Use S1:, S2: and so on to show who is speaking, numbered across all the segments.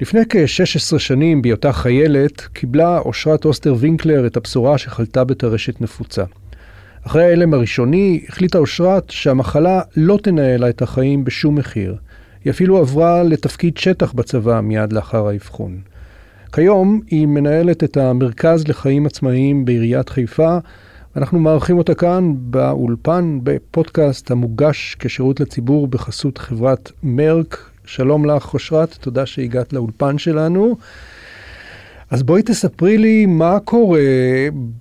S1: לפני כ-16 שנים, בהיותה חיילת, קיבלה אושרת אוסטר וינקלר את הבשורה שחלתה בטרשת נפוצה. אחרי ההלם הראשוני, החליטה אושרת שהמחלה לא תנהל לה את החיים בשום מחיר. היא אפילו עברה לתפקיד שטח בצבא מיד לאחר האבחון. כיום היא מנהלת את המרכז לחיים עצמאיים בעיריית חיפה, ואנחנו מארחים אותה כאן באולפן בפודקאסט המוגש כשירות לציבור בחסות חברת מרק. שלום לך, אושרת, תודה שהגעת לאולפן שלנו. אז בואי תספרי לי מה קורה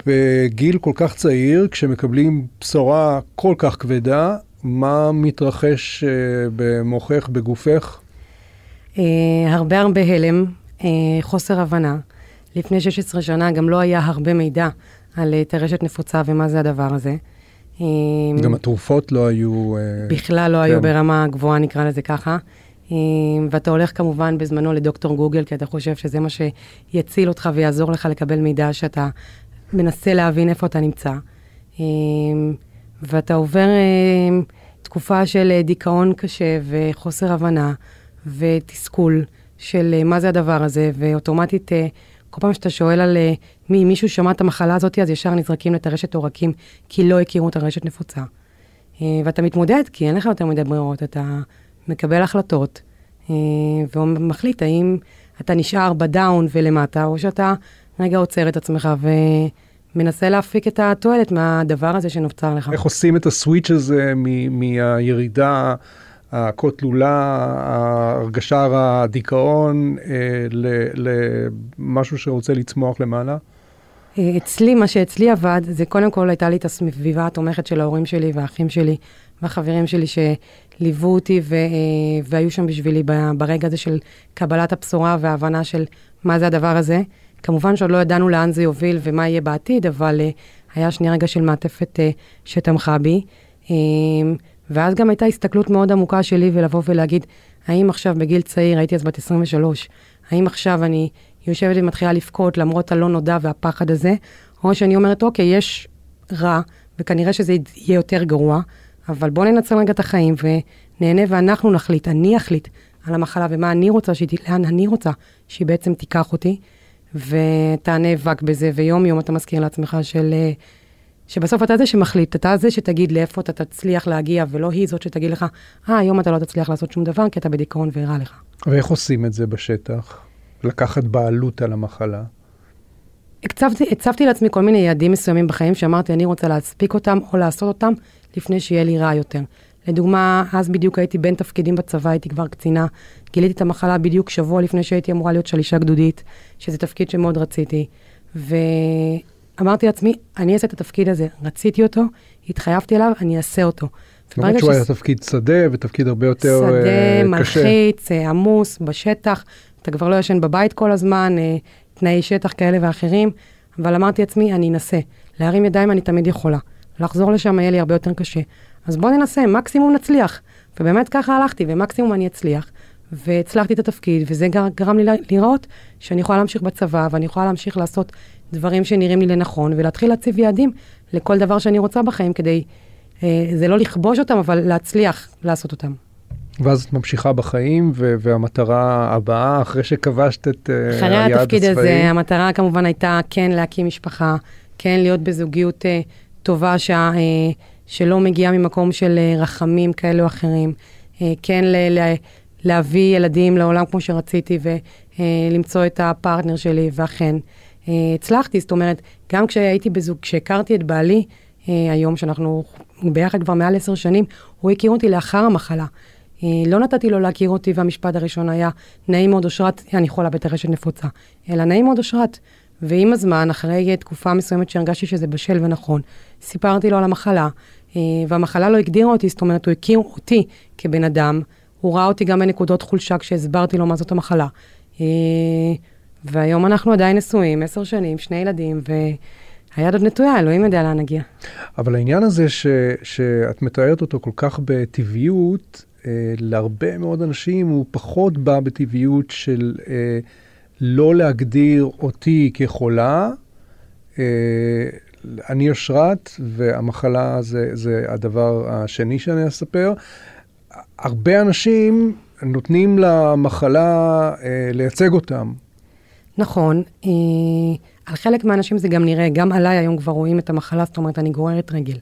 S1: בגיל כל כך צעיר, כשמקבלים בשורה כל כך כבדה, מה מתרחש uh, במוחך, בגופך?
S2: Uh, הרבה הרבה הלם, uh, חוסר הבנה. לפני 16 שנה גם לא היה הרבה מידע על טרשת נפוצה ומה זה הדבר הזה.
S1: גם התרופות לא היו...
S2: בכלל לא כן. היו ברמה גבוהה, נקרא לזה ככה. ואתה הולך כמובן בזמנו לדוקטור גוגל, כי אתה חושב שזה מה שיציל אותך ויעזור לך לקבל מידע שאתה מנסה להבין איפה אתה נמצא. ואתה עובר תקופה של דיכאון קשה וחוסר הבנה ותסכול של מה זה הדבר הזה, ואוטומטית, כל פעם שאתה שואל על מי מישהו שמע את המחלה הזאת, אז ישר נזרקים לטרשת עורקים, כי לא הכירו את הרשת נפוצה. ואתה מתמודד, כי אין לך יותר מדי ברירות, אתה... מקבל החלטות, אה, ומחליט האם אתה נשאר בדאון ולמטה, או שאתה רגע עוצר את עצמך ומנסה להפיק את התועלת מהדבר הזה שנוצר לך.
S1: איך עושים את הסוויץ' הזה מהירידה הכה תלולה, הרגשה הדיכאון, אה, למשהו שרוצה לצמוח למעלה?
S2: אה, אצלי, מה שאצלי עבד, זה קודם כל הייתה לי את הסביבה התומכת של ההורים שלי והאחים שלי והחברים שלי שליוו אותי ו, אה, והיו שם בשבילי ברגע הזה של קבלת הבשורה וההבנה של מה זה הדבר הזה. כמובן שעוד לא ידענו לאן זה יוביל ומה יהיה בעתיד, אבל uh, היה שנייה רגע של מעטפת uh, שתמכה בי. ואז גם הייתה הסתכלות מאוד עמוקה שלי ולבוא ולהגיד, האם עכשיו בגיל צעיר, הייתי אז בת 23, האם עכשיו אני יושבת ומתחילה לבכות למרות הלא נודע והפחד הזה, או שאני אומרת, אוקיי, יש רע, וכנראה שזה יהיה יותר גרוע, אבל בואו ננצל רגע את החיים ונהנה ואנחנו נחליט, אני אחליט על המחלה ומה אני רוצה, שהיא, לאן אני רוצה שהיא בעצם תיקח אותי, ואתה נאבק בזה, ויום יום אתה מזכיר לעצמך של... שבסוף אתה זה שמחליט, אתה זה שתגיד לאיפה אתה תצליח להגיע, ולא היא זאת שתגיד לך, אה, היום אתה לא תצליח לעשות שום דבר, כי אתה בדיכאון ורע לך.
S1: ואיך עושים את זה בשטח? לקחת בעלות על המחלה?
S2: הצבתי, הצבתי לעצמי כל מיני יעדים מסוימים בחיים שאמרתי, אני רוצה להספיק אותם או לעשות אותם לפני שיהיה לי רע יותר. לדוגמה, אז בדיוק הייתי בין תפקידים בצבא, הייתי כבר קצינה. גיליתי את המחלה בדיוק שבוע לפני שהייתי אמורה להיות שלישה גדודית, שזה תפקיד שמאוד רציתי. ואמרתי לעצמי, אני אעשה את התפקיד הזה. רציתי אותו, התחייבתי אליו, אני אעשה אותו.
S1: למרות שהוא היה תפקיד שדה ותפקיד הרבה יותר
S2: שדה,
S1: uh,
S2: קשה. שדה, מלחיץ, אה, עמוס, בשטח. אתה כבר לא ישן בבית כל הזמן, uh, תנאי שטח כאלה ואחרים. אבל אמרתי לעצמי, אני אנסה. להרים ידיים אני תמיד יכולה. לחזור לשם יהיה לי הרבה יותר קשה. אז בואו ננסה, מקסימום נצליח. ובאמת ככה הלכתי, ומקסימום אני אצליח. והצלחתי את התפקיד, וזה גרם לי לראות שאני יכולה להמשיך בצבא, ואני יכולה להמשיך לעשות דברים שנראים לי לנכון, ולהתחיל להציב יעדים לכל דבר שאני רוצה בחיים, כדי, אה, זה לא לכבוש אותם, אבל להצליח לעשות אותם.
S1: ואז את ממשיכה בחיים, ו- והמטרה הבאה, אחרי שכבשת את uh, היעד הצבאי? אחרי
S2: התפקיד הזה, המטרה כמובן הייתה כן להקים משפחה, כן להיות בזוגיות uh, טובה ש... אה, שלא מגיעה ממקום של אה, רחמים כאלה או אחרים. אה, כן ל... להביא ילדים לעולם כמו שרציתי ולמצוא את הפרטנר שלי, ואכן הצלחתי. זאת אומרת, גם כשהייתי בזוג, כשהכרתי את בעלי, היום שאנחנו ביחד כבר מעל עשר שנים, הוא הכיר אותי לאחר המחלה. לא נתתי לו להכיר אותי, והמשפט הראשון היה, נעים מאוד אושרת, אני חולה בטרשת נפוצה, אלא נעים מאוד אושרת, ועם הזמן, אחרי תקופה מסוימת שהרגשתי שזה בשל ונכון, סיפרתי לו על המחלה, אה, והמחלה לא הגדירה אותי, זאת אומרת, הוא הכיר אותי כבן אדם, הוא ראה אותי גם בנקודות חולשה כשהסברתי לו מה זאת המחלה. אה, והיום אנחנו עדיין נשואים, עשר שנים, שני ילדים, והיד עוד נטויה, אלוהים יודע לאן נגיע.
S1: אבל העניין הזה ש, שאת מתארת אותו כל כך בטבעיות, אה, להרבה מאוד אנשים הוא פחות בא בטבעיות של... אה, לא להגדיר אותי כחולה. אה, אני אושרת, והמחלה זה, זה הדבר השני שאני אספר. הרבה אנשים נותנים למחלה אה, לייצג אותם.
S2: נכון, אה, על חלק מהאנשים זה גם נראה, גם עליי היום כבר רואים את המחלה, זאת אומרת, אני גוררת רגל.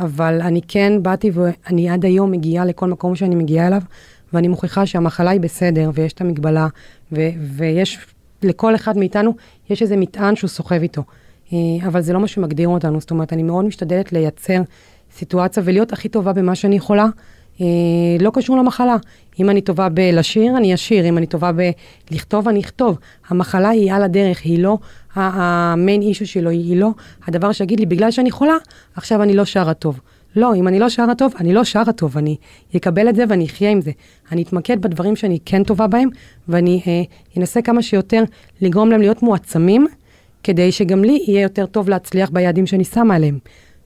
S2: אבל אני כן באתי ואני עד היום מגיעה לכל מקום שאני מגיעה אליו, ואני מוכיחה שהמחלה היא בסדר, ויש את המגבלה, ו- ויש, לכל אחד מאיתנו, יש איזה מטען שהוא סוחב איתו. אה, אבל זה לא מה שמגדיר אותנו, זאת אומרת, אני מאוד משתדלת לייצר סיטואציה ולהיות הכי טובה במה שאני יכולה. אה, לא קשור למחלה. אם אני טובה בלשיר, אני אשיר, אם אני טובה בלכתוב, אני אכתוב. המחלה היא על הדרך, היא לא המיין אישו שלו, היא לא הדבר שיגיד לי, בגלל שאני חולה, עכשיו אני לא שרה טוב. לא, אם אני לא שרה טוב, אני לא שרה טוב, אני אקבל את זה ואני אחיה עם זה. אני אתמקד בדברים שאני כן טובה בהם, ואני אה, אנסה כמה שיותר לגרום להם להיות מועצמים, כדי שגם לי יהיה יותר טוב להצליח ביעדים שאני שמה עליהם.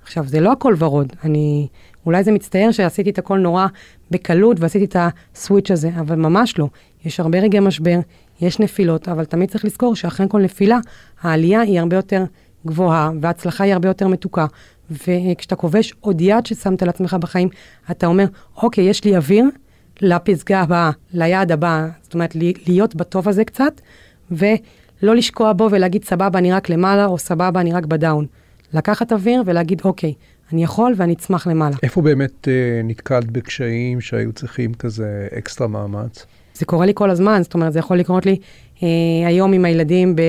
S2: עכשיו, זה לא הכל ורוד, אני... אולי זה מצטער שעשיתי את הכל נורא בקלות ועשיתי את הסוויץ' הזה, אבל ממש לא. יש הרבה רגעי משבר, יש נפילות, אבל תמיד צריך לזכור שאחרי כל נפילה, העלייה היא הרבה יותר גבוהה, וההצלחה היא הרבה יותר מתוקה. וכשאתה כובש עוד יד ששמת לעצמך בחיים, אתה אומר, אוקיי, יש לי אוויר לפסגה הבאה, ליעד הבא, זאת אומרת, להיות בטוב הזה קצת, ולא לשקוע בו ולהגיד, סבבה, אני רק למעלה, או סבבה, אני רק בדאון. לקחת אוויר ולהגיד, אוקיי, אני יכול ואני אצמח למעלה.
S1: איפה באמת אה, נתקלת בקשיים שהיו צריכים כזה אקסטרה מאמץ?
S2: זה קורה לי כל הזמן, זאת אומרת, זה יכול לקרות לי אה, היום עם הילדים ב,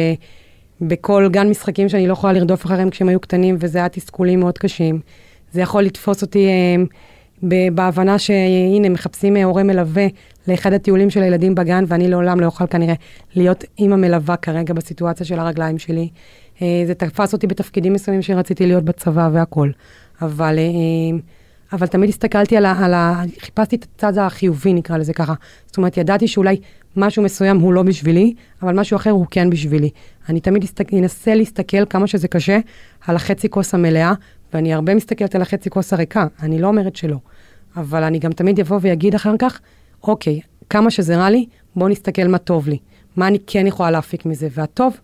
S2: בכל גן משחקים שאני לא יכולה לרדוף אחריהם כשהם היו קטנים, וזה היה תסכולים מאוד קשים. זה יכול לתפוס אותי אה, בהבנה שהנה, מחפשים אה, הורה מלווה לאחד הטיולים של הילדים בגן, ואני לעולם לא אוכל כנראה להיות אימא מלווה כרגע בסיטואציה של הרגליים שלי. אה, זה תפס אותי בתפקידים מסוימים שרציתי להיות בצבא והכול. אבל, אה, אבל תמיד הסתכלתי על ה, על ה... חיפשתי את הצד החיובי, נקרא לזה ככה. זאת אומרת, ידעתי שאולי משהו מסוים הוא לא בשבילי, אבל משהו אחר הוא כן בשבילי. אני תמיד אנסה להסתכל כמה שזה קשה על החצי כוס המלאה, ואני הרבה מסתכלת על החצי כוס הריקה, אני לא אומרת שלא. אבל אני גם תמיד אבוא ואגיד אחר כך, אוקיי, כמה שזה רע לי, בואו נסתכל מה טוב לי. מה אני כן יכולה להפיק מזה. והטוב,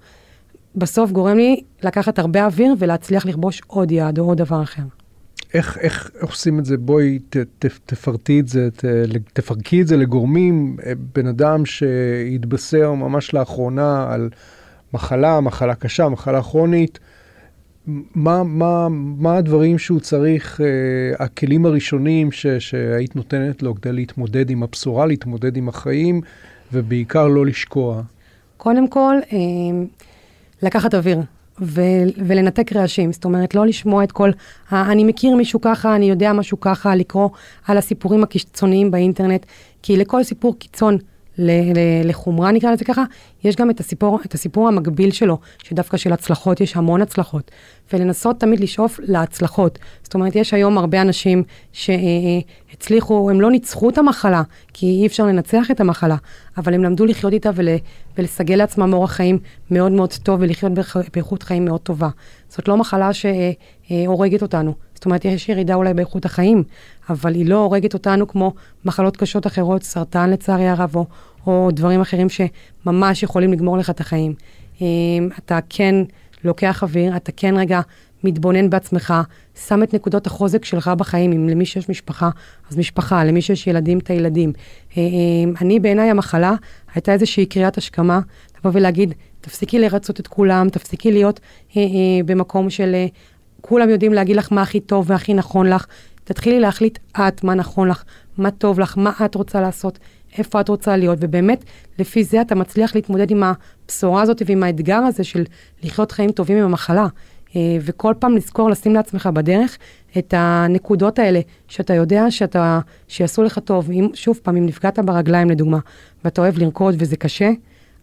S2: בסוף גורם לי לקחת הרבה אוויר ולהצליח לכבוש עוד יעד או עוד דבר אחר.
S1: איך, איך עושים את זה? בואי ת, ת, תפרטי את זה, ת, תפרקי את זה לגורמים. אה, בן אדם שהתבשר ממש לאחרונה על מחלה, מחלה קשה, מחלה כרונית, מה, מה, מה הדברים שהוא צריך, אה, הכלים הראשונים ש, שהיית נותנת לו כדי להתמודד עם הבשורה, להתמודד עם החיים, ובעיקר לא לשקוע?
S2: קודם כל, אה, לקחת אוויר. ו- ולנתק רעשים, זאת אומרת, לא לשמוע את כל, ה- אני מכיר מישהו ככה, אני יודע משהו ככה, לקרוא על הסיפורים הקיצוניים באינטרנט, כי לכל סיפור קיצון לחומרה נקרא לזה ככה, יש גם את הסיפור, את הסיפור המקביל שלו, שדווקא של הצלחות, יש המון הצלחות. ולנסות תמיד לשאוף להצלחות. זאת אומרת, יש היום הרבה אנשים שהצליחו, הם לא ניצחו את המחלה, כי אי אפשר לנצח את המחלה, אבל הם למדו לחיות איתה ול, ולסגל לעצמם אורח חיים מאוד מאוד טוב ולחיות באיכות חיים מאוד טובה. זאת לא מחלה שהורגת אותנו. זאת אומרת, יש ירידה אולי באיכות החיים, אבל היא לא הורגת אותנו כמו מחלות קשות אחרות, סרטן לצערי הרב, או, או דברים אחרים שממש יכולים לגמור לך את החיים. אמ, אתה כן לוקח אוויר, אתה כן רגע מתבונן בעצמך, שם את נקודות החוזק שלך בחיים. אם למי שיש משפחה, אז משפחה, למי שיש ילדים, את הילדים. אמ, אני, בעיניי המחלה הייתה איזושהי קריאת השכמה, לבוא ולהגיד, תפסיקי לרצות את כולם, תפסיקי להיות אה, אה, במקום של אה, כולם יודעים להגיד לך מה הכי טוב והכי נכון לך. תתחילי להחליט את מה נכון לך, מה טוב לך, מה את רוצה לעשות, איפה את רוצה להיות, ובאמת, לפי זה אתה מצליח להתמודד עם הבשורה הזאת ועם האתגר הזה של לחיות חיים טובים עם המחלה. אה, וכל פעם לזכור לשים לעצמך בדרך את הנקודות האלה, שאתה יודע שאתה, שיעשו לך טוב. אם, שוב פעם, אם נפגעת ברגליים לדוגמה, ואתה אוהב לרקוד וזה קשה,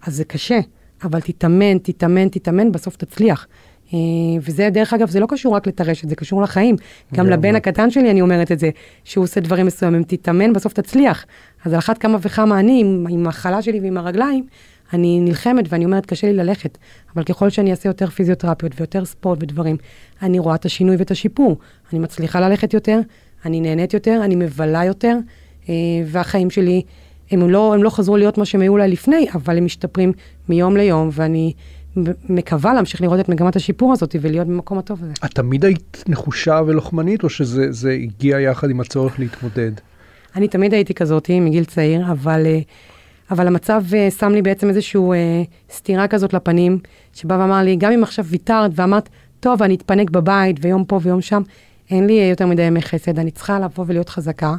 S2: אז זה קשה, אבל תתאמן, תתאמן, תתאמן, בסוף תצליח. אה, וזה, דרך אגב, זה לא קשור רק לטרשת, זה קשור לחיים. גם לבן הקטן שלי אני אומרת את זה, שהוא עושה דברים מסוימים, תתאמן, בסוף תצליח. אז על אחת כמה וכמה אני, עם, עם החלה שלי ועם הרגליים, אני נלחמת ואני אומרת, קשה לי ללכת. אבל ככל שאני אעשה יותר פיזיותרפיות ויותר ספורט ודברים, אני רואה את השינוי ואת השיפור. אני מצליחה ללכת יותר, אני נהנית יותר, אני מבלה יותר, אה, והחיים שלי, הם לא, הם לא חזרו להיות מה שהם היו אולי לפני, אבל הם משתפרים מיום ליום, ואני מקווה להמשיך לראות את מגמת השיפור הזאת ולהיות במקום הטוב הזה.
S1: את תמיד היית נחושה ולוחמנית, או שזה הגיע יחד עם הצורך להתמודד?
S2: אני תמיד הייתי כזאת מגיל צעיר, אבל, אה, אבל המצב אה, שם לי בעצם איזושהי אה, סתירה כזאת לפנים, שבא ואמר לי, גם אם עכשיו ויתרת ואמרת, טוב, אני אתפנק בבית ויום פה ויום שם, אין לי יותר מדי ימי חסד, אני צריכה לבוא ולהיות חזקה.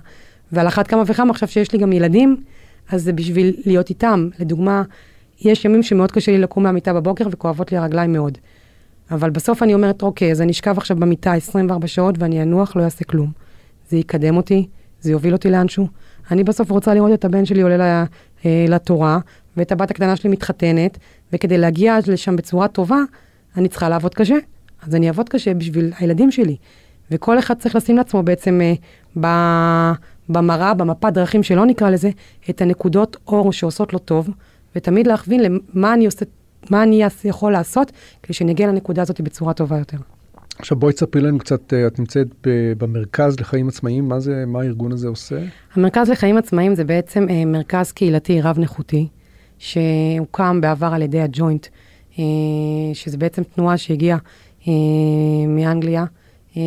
S2: ועל אחת כמה וכמה, עכשיו שיש לי גם ילדים, אז זה בשביל להיות איתם. לדוגמה, יש ימים שמאוד קשה לי לקום מהמיטה בבוקר וכואבות לי הרגליים מאוד. אבל בסוף אני אומרת, אוקיי, אז אני אשכב עכשיו במיטה 24 שעות ואני אנוח, לא אעשה כלום. זה יקדם אותי, זה יוביל אותי לאנשהו. אני בסוף רוצה לראות את הבן שלי עולה אה, לתורה, ואת הבת הקטנה שלי מתחתנת, וכדי להגיע לשם בצורה טובה, אני צריכה לעבוד קשה. אז אני אעבוד קשה בשביל הילדים שלי. וכל אחד צריך לשים לעצמו בעצם אה, במראה, במפת דרכים שלא נקרא לזה, את הנקודות אור שעושות לו טוב, ותמיד להכווין למה אני עושה, מה אני יכול לעשות, כדי שנגיע לנקודה הזאת בצורה טובה יותר.
S1: עכשיו בואי תספרי לנו קצת, אה, את נמצאת במרכז לחיים עצמאיים, מה זה, מה הארגון הזה עושה?
S2: המרכז לחיים עצמאיים זה בעצם אה, מרכז קהילתי רב-נכותי, שהוקם בעבר על ידי הג'וינט, אה, שזה בעצם תנועה שהגיעה מאנגליה,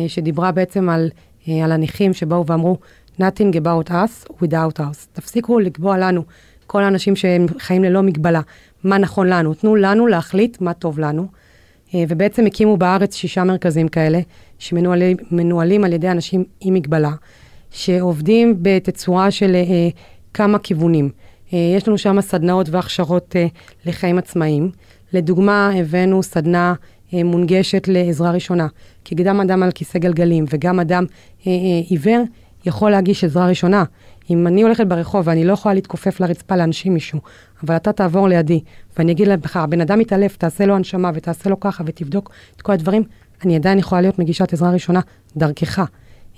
S2: שדיברה בעצם על, על הנכים שבאו ואמרו, nothing about us without us. תפסיקו לקבוע לנו, כל האנשים שהם חיים ללא מגבלה, מה נכון לנו. תנו לנו להחליט מה טוב לנו. אה, ובעצם הקימו בארץ שישה מרכזים כאלה, שמנוהלים על ידי אנשים עם מגבלה, שעובדים בתצורה של אה, כמה כיוונים. אה, יש לנו שם סדנאות והכשרות אה, לחיים עצמאיים. לדוגמה, הבאנו סדנה אה, מונגשת לעזרה ראשונה, כי גם אדם על כיסא גלגלים וגם אדם אה, אה, עיוור יכול להגיש עזרה ראשונה. אם אני הולכת ברחוב ואני לא יכולה להתכופף לרצפה להנשים מישהו, אבל אתה תעבור לידי, ואני אגיד לך, הבן אדם מתעלף, תעשה לו הנשמה ותעשה לו ככה ותבדוק את כל הדברים, אני עדיין יכולה להיות מגישת עזרה ראשונה דרכך.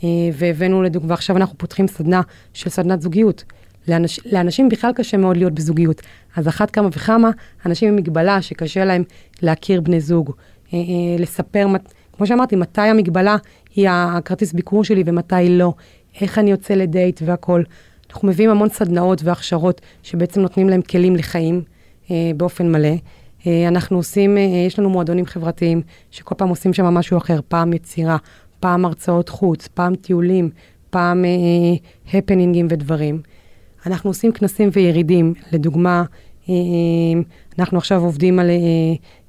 S2: אה, והבאנו לדוגמה, ועכשיו אנחנו פותחים סדנה של סדנת זוגיות. לאנש, לאנשים בכלל קשה מאוד להיות בזוגיות. אז אחת כמה וכמה, אנשים עם מגבלה שקשה להם להכיר בני זוג, אה, אה, לספר, כמו שאמרתי, מתי המגבלה היא הכרטיס ביקור שלי ומתי לא, איך אני יוצא לדייט והכול. אנחנו מביאים המון סדנאות והכשרות שבעצם נותנים להם כלים לחיים אה, באופן מלא. אה, אנחנו עושים, אה, יש לנו מועדונים חברתיים שכל פעם עושים שם משהו אחר, פעם יצירה, פעם הרצאות חוץ, פעם טיולים, פעם הפנינגים אה, ודברים. אנחנו עושים כנסים וירידים, לדוגמה, אה, אה, אנחנו עכשיו עובדים על,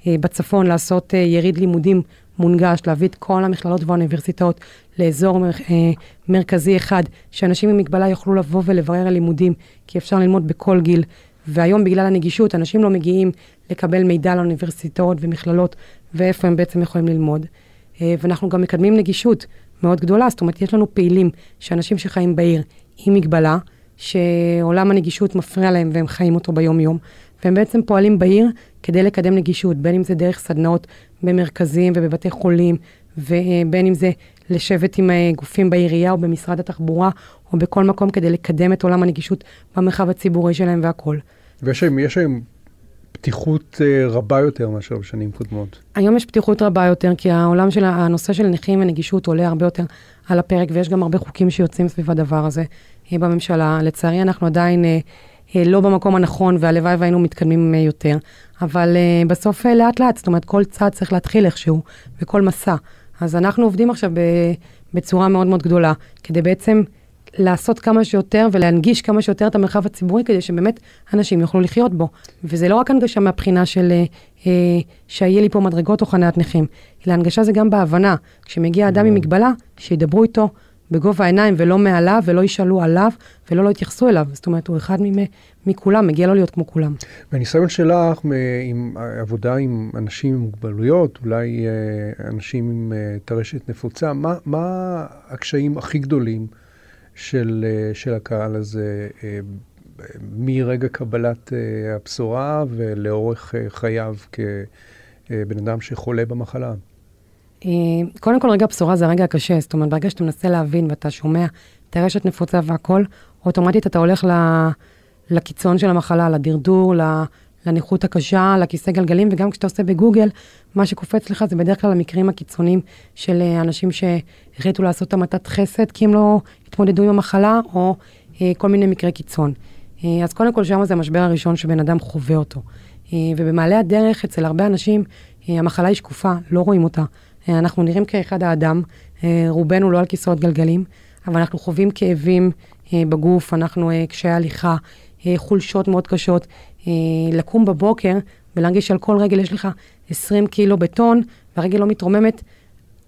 S2: אה, בצפון לעשות יריד לימודים מונגש, להביא את כל המכללות והאוניברסיטאות לאזור מרכזי אחד, שאנשים עם מגבלה יוכלו לבוא ולברר לימודים, כי אפשר ללמוד בכל גיל. והיום בגלל הנגישות, אנשים לא מגיעים לקבל מידע לאוניברסיטאות ומכללות, ואיפה הם בעצם יכולים ללמוד. ואנחנו גם מקדמים נגישות מאוד גדולה, זאת אומרת, יש לנו פעילים שאנשים שחיים בעיר עם מגבלה, שעולם הנגישות מפריע להם והם חיים אותו ביום-יום. והם בעצם פועלים בעיר כדי לקדם נגישות, בין אם זה דרך סדנאות במרכזים ובבתי חולים, ובין אם זה לשבת עם אה, גופים בעירייה או במשרד התחבורה, או בכל מקום כדי לקדם את עולם הנגישות במרחב הציבורי שלהם והכול.
S1: ויש היום פתיחות אה, רבה יותר מאשר בשנים קודמות.
S2: היום יש פתיחות רבה יותר, כי העולם של, הנושא של נכים ונגישות עולה הרבה יותר על הפרק, ויש גם הרבה חוקים שיוצאים סביב הדבר הזה אה, בממשלה. לצערי, אנחנו עדיין אה, לא במקום הנכון, והלוואי והיינו מתקדמים יותר, אבל בסוף לאט לאט, זאת אומרת, כל צעד צריך להתחיל איכשהו, וכל מסע. אז אנחנו עובדים עכשיו בצורה מאוד מאוד גדולה, כדי בעצם... לעשות כמה שיותר ולהנגיש כמה שיותר את המרחב הציבורי כדי שבאמת אנשים יוכלו לחיות בו. וזה לא רק הנגשה מהבחינה של אה, אה שיהיה לי פה מדרגות או חניית נכים, אלא הנגשה זה גם בהבנה. כשמגיע אדם עם מגבלה, שידברו איתו בגובה העיניים ולא מעליו ולא ישאלו עליו ולא לא יתייחסו אליו. זאת אומרת, הוא אחד מכולם, מגיע לו להיות כמו כולם.
S1: והניסיון שלך עם עבודה עם אנשים עם מוגבלויות, אולי אה, אנשים עם אה, טרשת נפוצה, מה, מה הקשיים הכי גדולים? של, אה, של הקהל הזה מרגע קבלת הבשורה ולאורך חייו כבן אדם שחולה במחלה.
S2: קודם כל, רגע הבשורה זה הרגע הקשה. זאת אומרת, ברגע שאתה מנסה להבין ואתה שומע את הרשת נפוצה והכל, אוטומטית אתה הולך לקיצון של המחלה, לדרדור, לנכות הקשה, לכיסא גלגלים, וגם כשאתה עושה בגוגל, מה שקופץ לך זה בדרך כלל המקרים הקיצוניים של אנשים שהחליטו לעשות המתת חסד, כי הם לא התמודדו עם המחלה, או אה, כל מיני מקרי קיצון. אה, אז קודם כל, שם זה המשבר הראשון שבן אדם חווה אותו. אה, ובמעלה הדרך, אצל הרבה אנשים, אה, המחלה היא שקופה, לא רואים אותה. אה, אנחנו נראים כאחד האדם, אה, רובנו לא על כיסאות גלגלים, אבל אנחנו חווים כאבים, בגוף, אנחנו קשיי הליכה, חולשות מאוד קשות. לקום בבוקר ולהרגיש שעל כל רגל יש לך 20 קילו בטון, והרגל לא מתרוממת,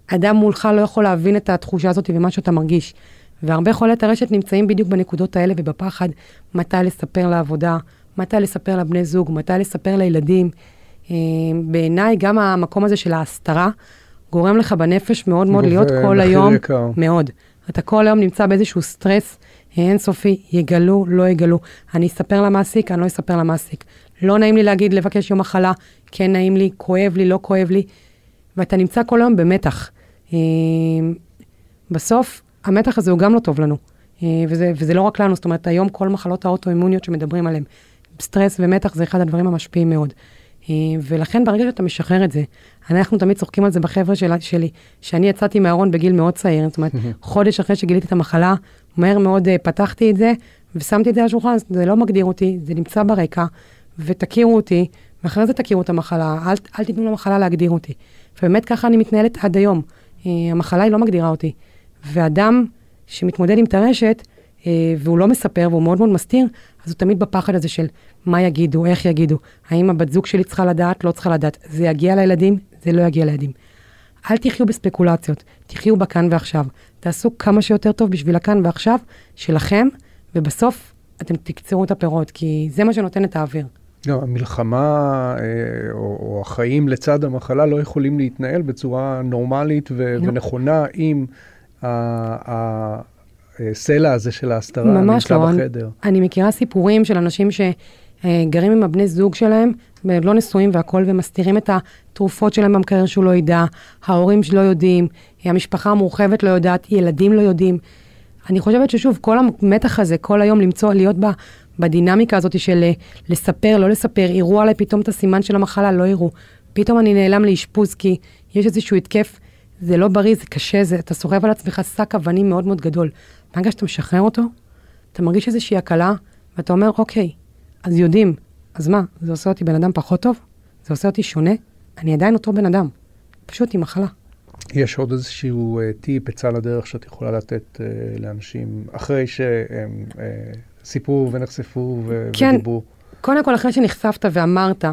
S2: אדם מולך לא יכול להבין את התחושה הזאת ומה שאתה מרגיש. והרבה חולי טרשת נמצאים בדיוק בנקודות האלה ובפחד מתי לספר לעבודה, מתי לספר לבני זוג, מתי לספר לילדים. אה, בעיניי גם המקום הזה של ההסתרה גורם לך בנפש מאוד מאוד להיות כל היום, יקר. מאוד. אתה כל היום נמצא באיזשהו סטרס אינסופי, יגלו, לא יגלו. אני אספר למעסיק, אני לא אספר למעסיק. לא נעים לי להגיד, לבקש יום מחלה, כן נעים לי, כואב לי, לא כואב לי. ואתה נמצא כל היום במתח. אה, בסוף, המתח הזה הוא גם לא טוב לנו. אה, וזה, וזה לא רק לנו, זאת אומרת, היום כל מחלות האוטואימוניות שמדברים עליהן, סטרס ומתח זה אחד הדברים המשפיעים מאוד. אה, ולכן ברגע שאתה משחרר את זה, אנחנו תמיד צוחקים על זה בחבר'ה של, שלי, שאני יצאתי מהארון בגיל מאוד צעיר, זאת אומרת, חודש אחרי שגיליתי את המחלה, מהר מאוד פתחתי את זה, ושמתי את זה על השולחן, זה לא מגדיר אותי, זה נמצא ברקע, ותכירו אותי, ואחרי זה תכירו את המחלה, אל, אל תיתנו למחלה להגדיר אותי. ובאמת ככה אני מתנהלת עד היום. Uh, המחלה היא לא מגדירה אותי. ואדם שמתמודד עם טרשת, והוא לא מספר והוא מאוד מאוד מסתיר, אז הוא תמיד בפחד הזה של מה יגידו, איך יגידו, האם הבת זוג שלי צריכה לדעת, לא צריכה לדעת. זה יגיע לילדים, זה לא יגיע לילדים. אל תחיו בספקולציות, תחיו בכאן ועכשיו. תעשו כמה שיותר טוב בשביל הכאן ועכשיו שלכם, ובסוף אתם תקצרו את הפירות, כי זה מה שנותן את האוויר.
S1: לא, המלחמה אה, או, או החיים לצד המחלה לא יכולים להתנהל בצורה נורמלית ו- לא. ונכונה אם הסלע הזה של ההסתרה נמצא לא. בחדר.
S2: אני, מכירה סיפורים של אנשים שגרים עם הבני זוג שלהם, לא נשואים והכול, ומסתירים את התרופות שלהם במקרר שהוא לא ידע, ההורים שלא יודעים, המשפחה המורחבת לא יודעת, ילדים לא יודעים. אני חושבת ששוב, כל המתח הזה, כל היום למצוא, להיות בה, בדינמיקה הזאת של אה, לספר, לא לספר, יראו עליי פתאום את הסימן של המחלה, לא יראו. פתאום אני נעלם לאשפוז כי יש איזשהו התקף, זה לא בריא, זה קשה, זה, אתה סוחב על עצמך שק אבנים מאוד מאוד גדול. ברגע שאתה משחרר אותו, אתה מרגיש איזושהי הקלה, ואתה אומר, אוקיי, אז יודעים, אז מה, זה עושה אותי בן אדם פחות טוב? זה עושה אותי שונה? אני עדיין אותו בן אדם, פשוט עם מחלה.
S1: יש עוד איזשהו uh, טיפ, עצה לדרך שאת יכולה לתת uh, לאנשים, אחרי שהם uh, סיפרו ונחשפו ו- כן, ודיברו?
S2: כן, קודם כל אחרי שנחשפת ואמרת,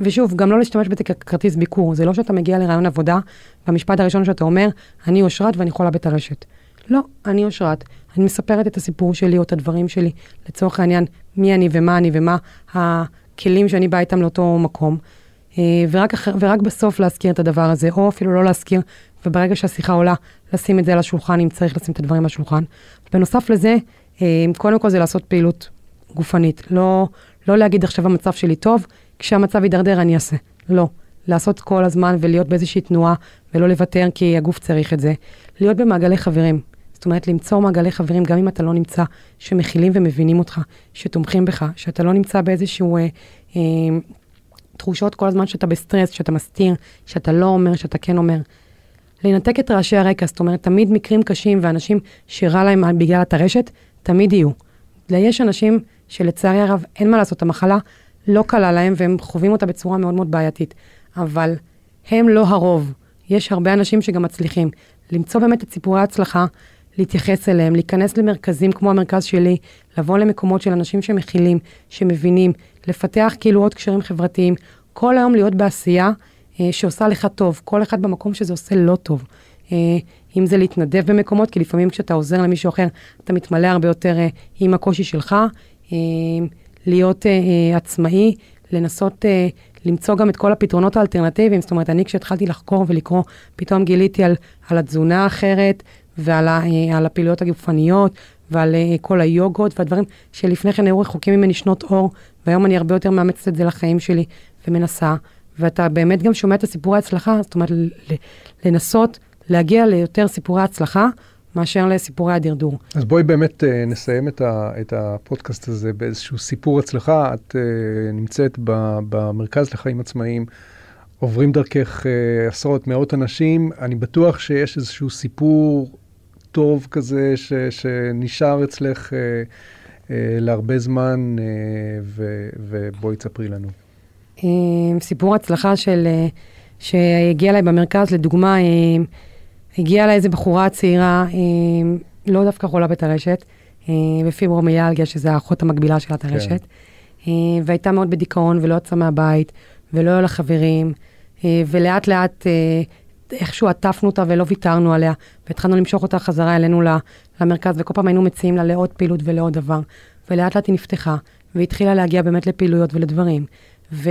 S2: ושוב, גם לא להשתמש בזה ככרטיס ביקור, זה לא שאתה מגיע לרעיון עבודה, והמשפט הראשון שאתה אומר, אני אושרת ואני חולה בטרשת. לא, אני אושרת, אני מספרת את הסיפור שלי או את הדברים שלי, לצורך העניין, מי אני ומה אני ומה הכלים שאני באה איתם לאותו מקום. אה, ורק, אחר, ורק בסוף להזכיר את הדבר הזה, או אפילו לא להזכיר, וברגע שהשיחה עולה, לשים את זה על השולחן, אם צריך לשים את הדברים על השולחן. בנוסף לזה, אה, קודם כל זה לעשות פעילות גופנית. לא, לא להגיד עכשיו המצב שלי טוב, כשהמצב יידרדר אני אעשה. לא. לעשות כל הזמן ולהיות באיזושהי תנועה, ולא לוותר כי הגוף צריך את זה. להיות במעגלי חברים. זאת אומרת, למצוא מעגלי חברים, גם אם אתה לא נמצא, שמכילים ומבינים אותך, שתומכים בך, שאתה לא נמצא באיזשהו אה, אה, תחושות כל הזמן שאתה בסטרס, שאתה מסתיר, שאתה לא אומר, שאתה כן אומר. לנתק את רעשי הרקע, זאת אומרת, תמיד מקרים קשים ואנשים שרע להם בגלל הטרשת, תמיד יהיו. יש אנשים שלצערי הרב אין מה לעשות, המחלה לא קלה להם והם חווים אותה בצורה מאוד מאוד בעייתית, אבל הם לא הרוב. יש הרבה אנשים שגם מצליחים. למצוא באמת את סיפורי ההצלחה, להתייחס אליהם, להיכנס למרכזים כמו המרכז שלי, לבוא למקומות של אנשים שמכילים, שמבינים, לפתח כאילו עוד קשרים חברתיים, כל היום להיות בעשייה אה, שעושה לך טוב, כל אחד במקום שזה עושה לא טוב. אה, אם זה להתנדב במקומות, כי לפעמים כשאתה עוזר למישהו אחר, אתה מתמלא הרבה יותר אה, עם הקושי שלך, אה, להיות אה, אה, עצמאי, לנסות אה, למצוא גם את כל הפתרונות האלטרנטיביים. זאת אומרת, אני כשהתחלתי לחקור ולקרוא, פתאום גיליתי על, על התזונה האחרת ועל ה, אה, הפעילויות הגופניות ועל אה, כל היוגות והדברים שלפני כן היו רחוקים ממני שנות אור, והיום אני הרבה יותר מאמצת את זה לחיים שלי ומנסה. ואתה באמת גם שומע את הסיפורי ההצלחה, זאת אומרת, לנסות להגיע ליותר סיפורי הצלחה מאשר לסיפורי הדרדור.
S1: אז בואי באמת uh, נסיים את, ה, את הפודקאסט הזה באיזשהו סיפור הצלחה. את uh, נמצאת ב, במרכז לחיים עצמאיים, עוברים דרכך uh, עשרות, מאות אנשים. אני בטוח שיש איזשהו סיפור טוב כזה ש, שנשאר אצלך uh, uh, להרבה זמן, uh, ו, ובואי תספרי לנו.
S2: סיפור הצלחה של, שהגיע אליי במרכז, לדוגמה, הגיעה אליי איזו בחורה צעירה, לא דווקא חולה בטרשת, אה, בפיברומיאלגיה, שזה האחות המקבילה של הטרשת, כן. והייתה מאוד בדיכאון ולא יצאה מהבית, ולא היו לה חברים, ולאט לאט איכשהו עטפנו אותה ולא ויתרנו עליה, והתחלנו למשוך אותה חזרה אלינו למרכז, וכל פעם היינו מציעים לה לעוד פעילות ולעוד דבר. ולאט לאט היא נפתחה, והתחילה להגיע באמת לפעילויות ולדברים. ו...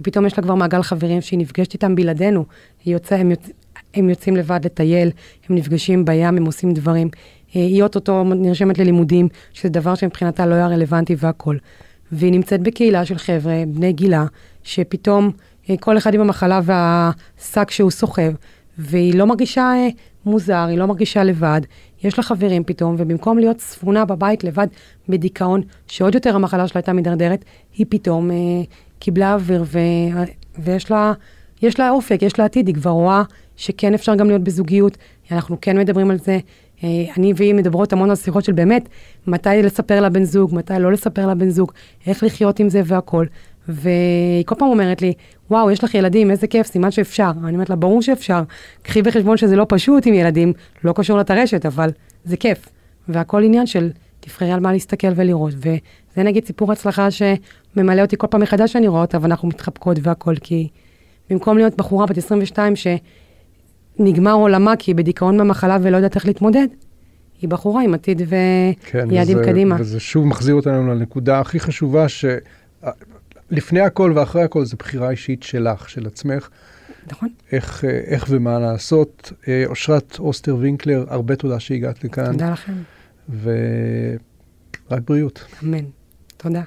S2: ופתאום יש לה כבר מעגל חברים שהיא נפגשת איתם בלעדינו. היא יוצא, הם, יוצ... הם יוצאים לבד לטייל, הם נפגשים בים, הם עושים דברים. היא אוטוטו נרשמת ללימודים, שזה דבר שמבחינתה לא היה רלוונטי והכול. והיא נמצאת בקהילה של חבר'ה, בני גילה, שפתאום אה, כל אחד עם המחלה והשק שהוא סוחב, והיא לא מרגישה אה, מוזר, היא לא מרגישה לבד, יש לה חברים פתאום, ובמקום להיות ספונה בבית לבד בדיכאון, שעוד יותר המחלה שלה הייתה מידרדרת, היא פתאום אה, קיבלה אוויר ו, ויש לה, יש לה אופק, יש לה עתיד, היא כבר רואה שכן אפשר גם להיות בזוגיות, אנחנו כן מדברים על זה. אה, אני והיא מדברות המון על שיחות של באמת, מתי לספר לבן זוג, מתי לא לספר לבן זוג, איך לחיות עם זה והכול. והיא כל פעם אומרת לי, וואו, יש לך ילדים, איזה כיף, סימן שאפשר. אני אומרת לה, ברור שאפשר. קחי בחשבון שזה לא פשוט עם ילדים, לא קשור לטרשת, אבל זה כיף. והכל עניין של תבחרי על מה להסתכל ולראות. וזה נגיד סיפור הצלחה שממלא אותי כל פעם מחדש שאני רואה אותה, ואנחנו מתחבקות והכל, כי במקום להיות בחורה בת 22 שנגמר עולמה כי היא בדיכאון במחלה ולא יודעת איך להתמודד, היא בחורה עם עתיד ויעדים כן, קדימה.
S1: וזה שוב מחזיר אותנו לנקודה הכי חשובה, ש... לפני הכל ואחרי הכל זה בחירה אישית שלך, של עצמך.
S2: נכון.
S1: איך, אה, איך ומה לעשות. אה, אושרת אוסטר וינקלר, הרבה תודה שהגעת לכאן.
S2: תודה לכם.
S1: ורק בריאות.
S2: אמן. תודה.